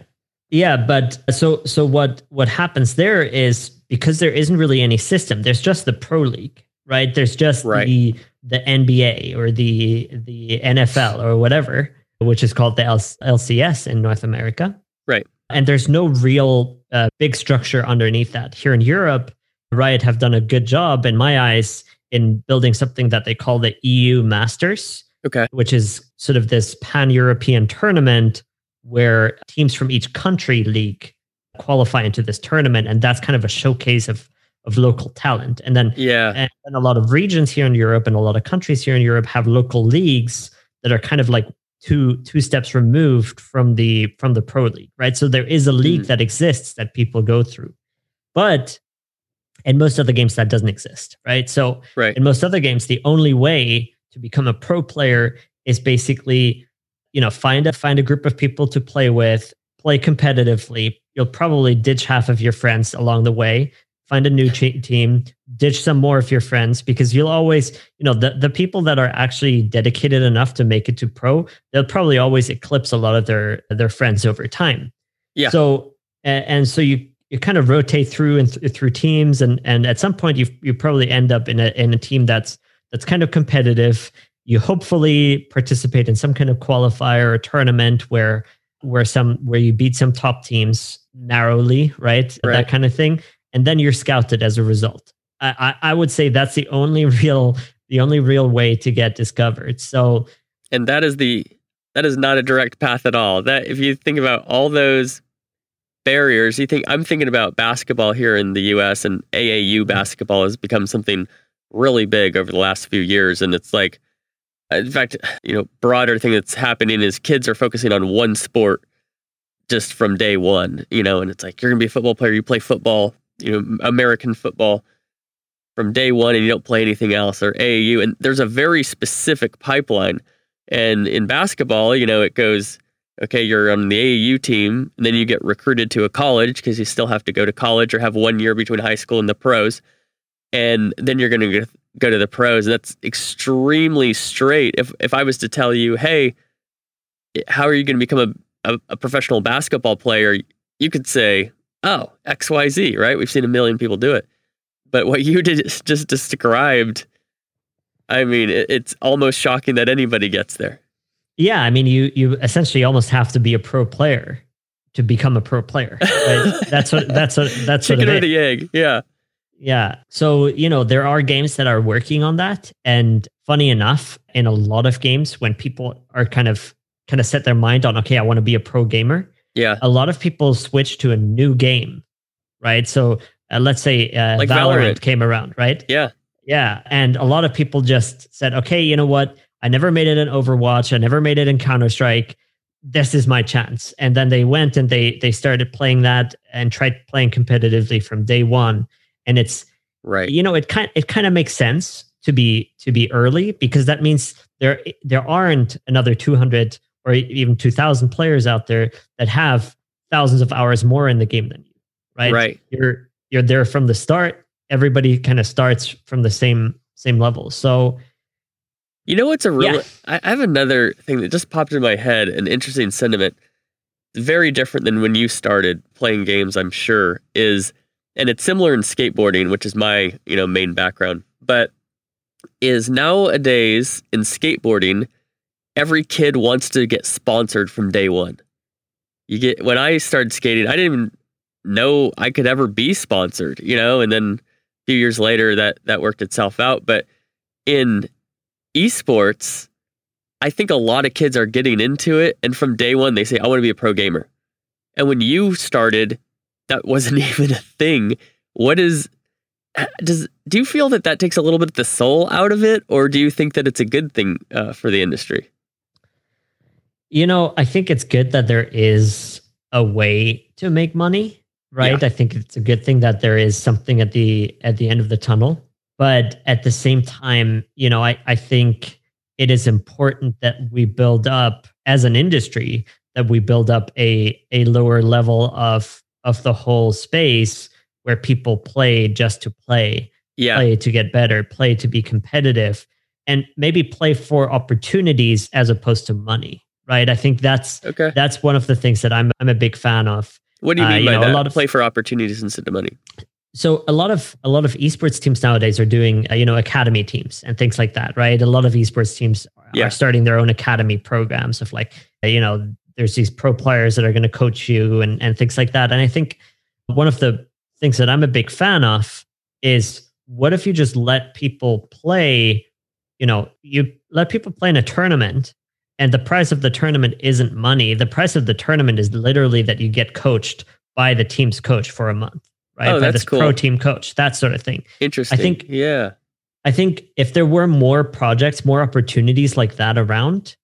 yeah. But so so what what happens there is because there isn't really any system. There's just the pro league, right? There's just right. the the NBA or the the NFL or whatever, which is called the LCS in North America. Right. And there's no real uh, big structure underneath that. Here in Europe, Riot have done a good job, in my eyes, in building something that they call the EU Masters. Okay. Which is sort of this pan European tournament where teams from each country league qualify into this tournament. And that's kind of a showcase of of local talent. And then yeah, and, and a lot of regions here in Europe and a lot of countries here in Europe have local leagues that are kind of like two two steps removed from the from the pro league right so there is a league mm. that exists that people go through but in most other games that doesn't exist right so right. in most other games the only way to become a pro player is basically you know find a find a group of people to play with play competitively you'll probably ditch half of your friends along the way find a new team, ditch some more of your friends because you'll always, you know, the, the people that are actually dedicated enough to make it to pro, they'll probably always eclipse a lot of their their friends over time. Yeah. So and, and so you you kind of rotate through and th- through teams and and at some point you you probably end up in a in a team that's that's kind of competitive. You hopefully participate in some kind of qualifier or tournament where where some where you beat some top teams narrowly, right? right. That kind of thing and then you're scouted as a result. I, I, I would say that's the only *laughs* real the only real way to get discovered. So, and that is the that is not a direct path at all. That if you think about all those barriers, you think I'm thinking about basketball here in the U.S. and AAU basketball has become something really big over the last few years, and it's like, uh, in fact, you know, broader thing that's happening is kids are focusing on one sport just from day one, you know, and it's like you're gonna be a football player, you play football you know American football from day one, and you don't play anything else, or AAU. And there's a very specific pipeline. And in basketball, you know, it goes okay, you're on the AAU team, and then you get recruited to a college because you still have to go to college or have one year between high school and the pros. And then you're going to go to the pros. And that's extremely straight. If, if I was to tell you, hey, how are you going to become a, a, a professional basketball player? You could say, oh, XYZ, right? We've seen a million people do it. But what you did just described, I mean, it, it's almost shocking that anybody gets there. Yeah, I mean, you you essentially almost have to be a pro player to become a pro player. Right? *laughs* that's what that's what that's chicken what or the egg. Yeah, yeah. So you know there are games that are working on that, and funny enough, in a lot of games, when people are kind of kind of set their mind on, okay, I want to be a pro gamer. Yeah. A lot of people switch to a new game, right? So uh, let's say uh, Like Valorant Valorant. came around, right? Yeah. Yeah. And a lot of people just said, okay, you know what? I never made it in Overwatch. I never made it in Counter Strike. This is my chance. And then they went and they they started playing that and tried playing competitively from day one. And it's Right. you know it kind it kind of makes sense to be to be early because that means there there aren't another 200 or even 2000 players out there that have thousands of hours more in the game than you right Right. you're you're there from the start everybody kind of starts from the same same level so You know what's a real? Yeah. I I have another thing that just popped in my head. An interesting sentiment, very different than when you started playing games. I'm sure is, and it's similar in skateboarding, which is my you know main background. But is nowadays in skateboarding, every kid wants to get sponsored from day one. You get when I started skating, I didn't even know I could ever be sponsored, you know, and then a few years later that that worked itself out. But in esports, I think a lot of kids are getting into it, and from day one they say, "I want to be a pro gamer." And when you started, that wasn't *laughs* even a thing. What is does do you feel that that takes a little bit of the soul out of it, or do you think that it's a good thing uh, for the industry? You know i think it's good that there is a way to make money right? I think it's a good thing that there is something at the at the end of the tunnel. But at the same time you know i i think it is important that we build up as an industry that we build up a a lower level of of the whole space where people play just to play Yeah, play to get better, play to be competitive, and maybe play for opportunities as opposed to money. Right. I think that's okay. that's one of the things that I'm I'm a big fan of. What do you uh, mean you by know, a lot of- Play for opportunities instead of money. So a lot of a lot of esports teams nowadays are doing uh, you know academy teams and things like that, right? A lot of esports teams Yeah. are starting their own academy programs of like uh, you know there's these pro players that are going to coach you and and things like that. And I think one of the things that I'm a big fan of is what if you just let people play, you know, you let people play in a tournament and the price of the tournament isn't money. The price of the tournament is literally that you get coached by the team's coach for a month, right? Oh, by this cool. pro team coach, that sort of thing. Interesting. I think- yeah, I think if there were more projects, more opportunities like that around,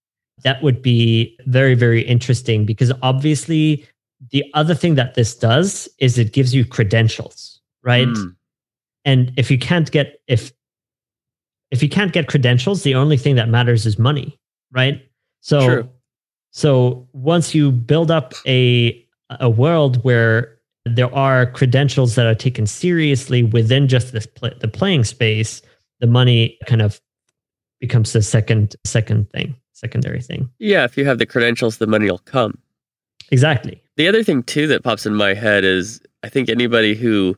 that would be very, very interesting because obviously the other thing that this does is it gives you credentials, right? Mm, And if you can't get if if you can't get credentials, the only thing that matters is money, right? So True. so once you build up a a world where there are credentials that are taken seriously within just this pl- the playing space, the money kind of becomes the second second thing, secondary thing. yeah. If you have the credentials, the money will come. Exactly. The other thing too that pops in my head is I think anybody who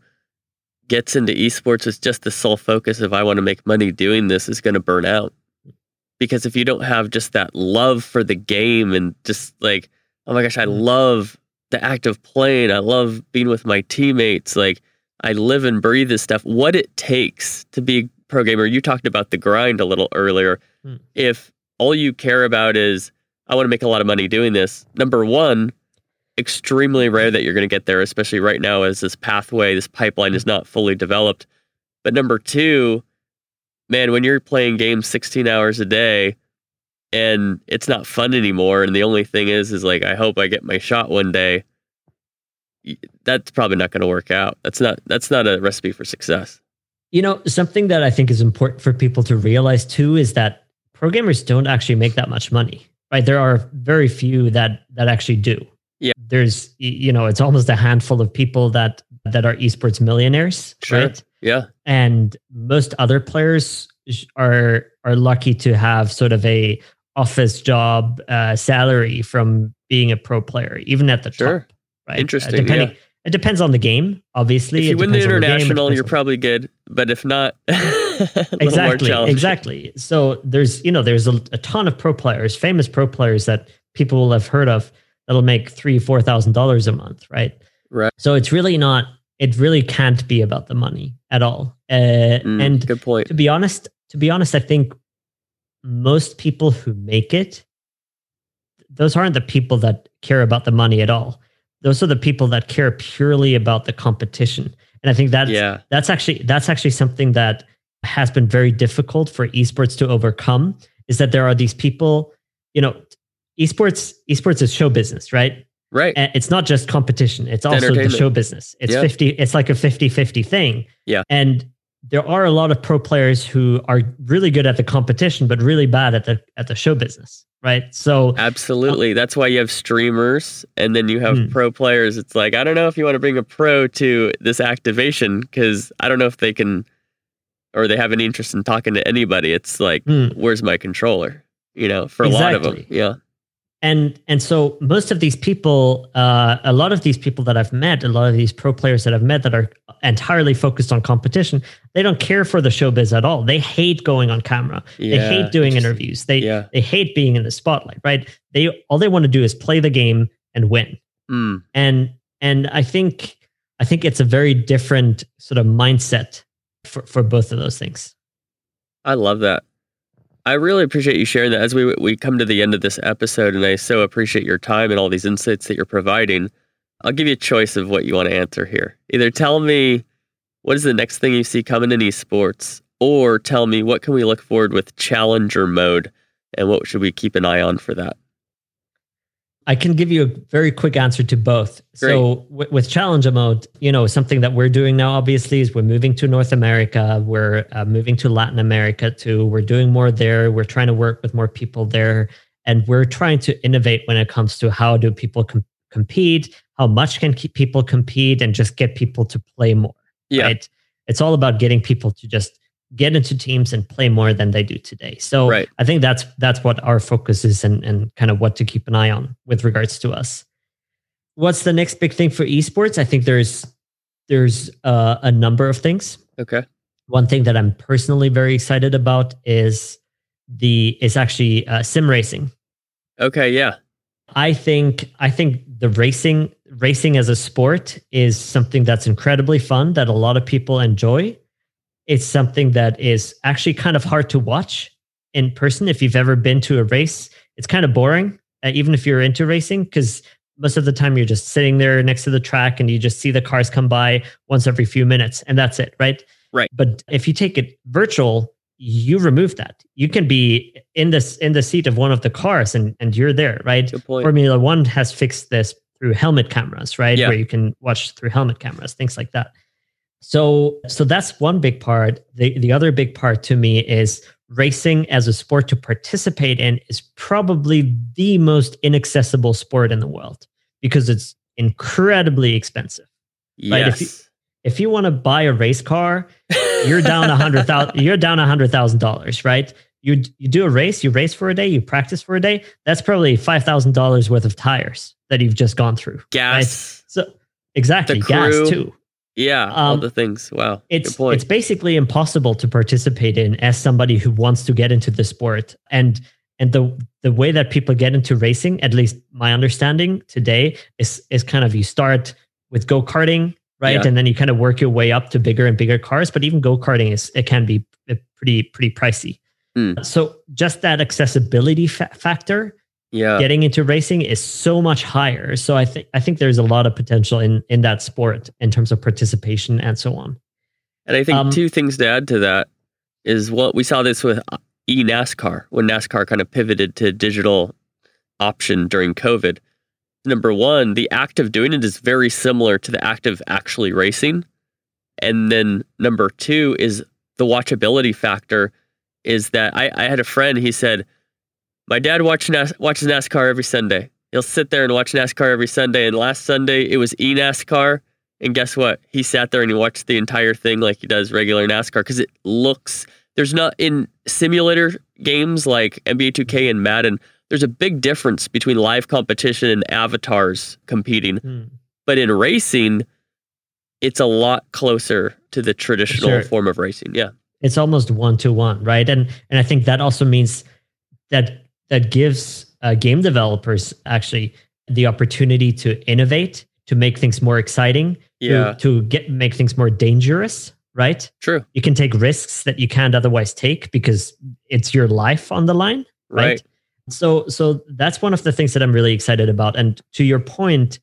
gets into esports with just the sole focus of I want to make money doing this is going to burn out. Because if you don't have just that love for the game and just like, oh my gosh, I love the act of playing, I love being with my teammates, like I live and breathe this stuff. What it takes to be a pro gamer, you talked about the grind a little earlier. Hmm. If all you care about is I want to make a lot of money doing this, number one, extremely rare that you're going to get there, especially right now as this pathway, this pipeline is not fully developed. But number two, man, when you're playing games 16 hours a day and it's not fun anymore, and the only thing is, is like, I hope I get my shot one day. That's probably not going to work out. That's not. That's not a recipe for success. You know, something that I think is important for people to realize too is that pro gamers don't actually make that much money, right? There are very few that that actually do. Yeah. There's, you know, it's almost a handful of people that that are esports millionaires, Sure. right? Yeah. And most other players are are lucky to have sort of a office job uh, salary from being a pro player, even at the Sure. top. Right. Interesting, Uh, depending, yeah. it depends on the game. Obviously, if you win the depends on game, international, you're probably good. But if not, *laughs* a little more exactly exactly so there's you know there's a, a ton of pro players famous pro players that people will have heard of that'll make three four thousand dollars a month right Right. so it's really not it really can't be about the money at all uh, Mm, and good point. to be honest to be honest i think most people who make it those aren't the people that care about the money at all those are the people that care purely about the competition and i think that's Yeah. that's actually that's actually something that has been very difficult for esports to overcome is that there are these people you know esports esports is show business right Right. and it's not just competition it's also the show business it's Yeah. 50 it's like a 50-50 thing Yeah. and there are a lot of pro players who are really good at the competition but really bad at the at the show business right so Absolutely. That's why you have streamers and then you have Hmm. pro players. It's like, I don't know if you want to bring a pro to this activation because I don't know if they can or they have any interest in talking to anybody. It's like, Hmm. where's my controller? You know, for a lot of them. Yeah. And and so most of these people uh, a lot of these people that i've met a lot of these pro players that i've met that are entirely focused on competition they don't care for the showbiz at all. They hate going on camera. They hate doing interviews. They Yeah. they hate being in the spotlight right? They all they want to do is play the game and win. Mm. and and i think i think it's a very different sort of mindset for for both of those things. I love that. I really appreciate you sharing that as we we come to the end of this episode, and I so appreciate your time and all these insights that you're providing. I'll give you a choice of what you want to answer here. Either tell me what is the next thing you see coming in esports, or tell me what can we look forward with Challengermode, and what should we keep an eye on for that. I can give you a very quick answer to both. So w- with Challengermode, you know, something that we're doing now, obviously, is we're moving to North America. We're uh, moving to Latin America too. We're doing more there. We're trying to work with more people there, and we're trying to innovate when it comes to how do people com- compete, how much can keep people compete, and just get people to play more. Yeah, Right? It's all about getting people to just get into teams and play more than they do today. So Right. I think that's that's what our focus is and, and kind of what to keep an eye on with regards to us. What's the next big thing for esports? I think there's there's uh, a number of things. okay, One thing that I'm personally very excited about is the is actually uh, sim racing. okay, yeah, I think I think the racing racing as a sport is something that's incredibly fun that a lot of people enjoy. It's something that is actually kind of hard to watch in person. If you've ever been to a race, it's kind of boring, uh, even if you're into racing, because most of the time you're just sitting there next to the track and you just see the cars come by once every few minutes, and that's it, right? Right. But if you take it virtual, you remove that. You can be in this in the seat of one of the cars, and and you're there, right? good point. Formula One has fixed this through helmet cameras, right? Yeah. Where you can watch through helmet cameras, things like that. So, so that's one big part. The the other big part to me is racing as a sport to participate in is probably the most inaccessible sport in the world because it's incredibly expensive. right, if you- yes, If you want to buy a race car, you're down a hundred thousand. *laughs* You're down a hundred thousand dollars, right? You you do a race, you race for a day, you practice for a day. That's probably five thousand dollars worth of tires that you've just gone through. gas. So exactly, gas too. Yeah, all Um, the things. Wow, It's it's basically impossible to participate in as somebody who wants to get into the sport. And and the the way that people get into racing, at least my understanding today, is is kind of you start with go karting, right, Yeah. and then you kind of work your way up to bigger and bigger cars. But even go karting is it can be uh, pretty pretty pricey. Hmm. So just that accessibility fa- factor yeah, getting into racing is so much higher. So I think I think there's a lot of potential in in that sport in terms of participation and so on. And I think Um, two things to add to that is what we saw this with e NASCAR when NASCAR kind of pivoted to digital option during COVID. Number one, the act of doing it is very similar to the act of actually racing. And then number two is the watchability factor is that I, I had a friend, he said, My dad watch NAS- watches NASCAR every Sunday. He'll sit there and watch NASCAR every Sunday. And last Sunday, it was e NASCAR. And guess what? He sat there and he watched the entire thing like he does regular NASCAR because it looks there's not in simulator games like NBA 2K and Madden, there's a big difference between live competition and avatars competing. Hmm. But in racing, it's a lot closer to the traditional Sure. form of racing. Yeah. it's almost one to one right and and i think that also means that that gives uh, game developers actually the opportunity to innovate to make things more exciting to- Yeah. to, get make things more dangerous right True. you can take risks that you can't otherwise take because it's your life on the line right, Right. so so that's one of the things that i'm really excited about and to your point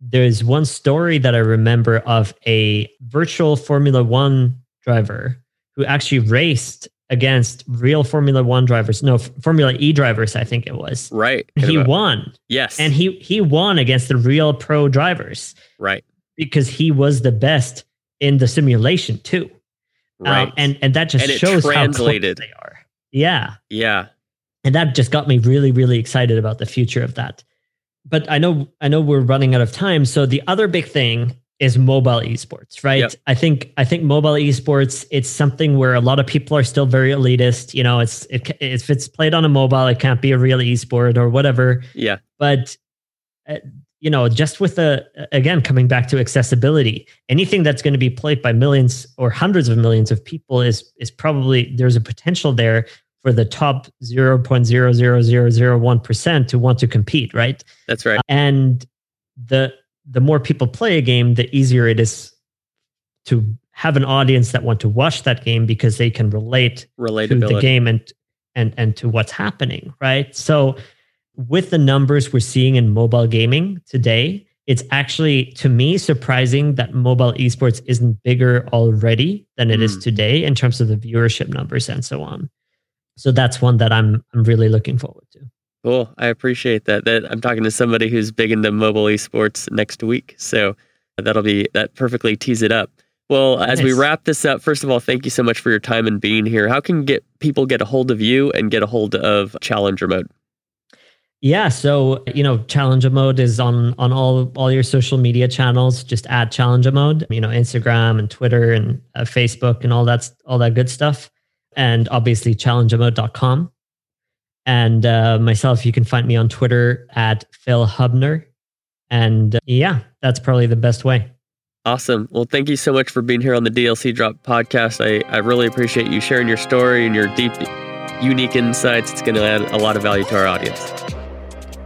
there's one story that i remember of a virtual formula 1 driver who actually raced against real formula 1 drivers no formula e drivers i think it was Right. he Kind of a- won Yes. and he he won against the real pro drivers right. because he was the best in the simulation too Right. um, and and that just And shows how translated. close they are. Yeah, yeah. and that just got me really really excited about the future of that. But I know I know we're running out of time. So the other big thing is mobile esports, right? Yep. I think I think mobile esports it's something where a lot of people are still very elitist. You know, it's it, if it's played on a mobile, it can't be a real esport or whatever. Yeah. But uh, you know, just with the again coming back to accessibility, anything that's going to be played by millions or hundreds of millions of people is is probably there's a potential there for the top 0.00001% to want to compete, right? That's right. And the the more people play a game, the easier it is to have an audience that want to watch that game because they can relate to the game and and and to what's happening right? So with the numbers we're seeing in mobile gaming today it's actually to me surprising that mobile esports isn't bigger already than it is Mm. today in terms of the viewership numbers and so on. So that's one that i'm i'm really looking forward to Cool. I appreciate that. That I'm talking to somebody who's big into mobile esports next week. So that'll be that perfectly tease it up. Well, as we wrap this up, first of all, thank you so much for your time and being here. How can get people get a hold of you and get a hold of Challengermode? Yeah, so you know, Challengermode is on on all all your social media channels. Just add Challengermode, you know, Instagram and Twitter and uh, Facebook and all that all that good stuff. And obviously, challengermode.com. And uh, myself, you can find me on Twitter at Phil Hübner. And uh, yeah, that's probably the best way. Awesome. Well, thank you so much for being here on the DLC Drop podcast. I, I really appreciate you sharing your story and your deep, unique insights. It's going to add a lot of value to our audience.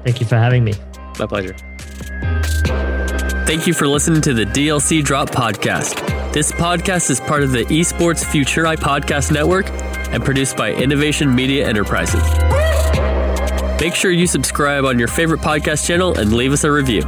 Thank you for having me. My pleasure. Thank you for listening to the DLC Drop Podcast. This podcast is part of the Esports Futuri Podcast Network and produced by Innovation Media Enterprises. Make sure you subscribe on your favorite podcast channel and leave us a review.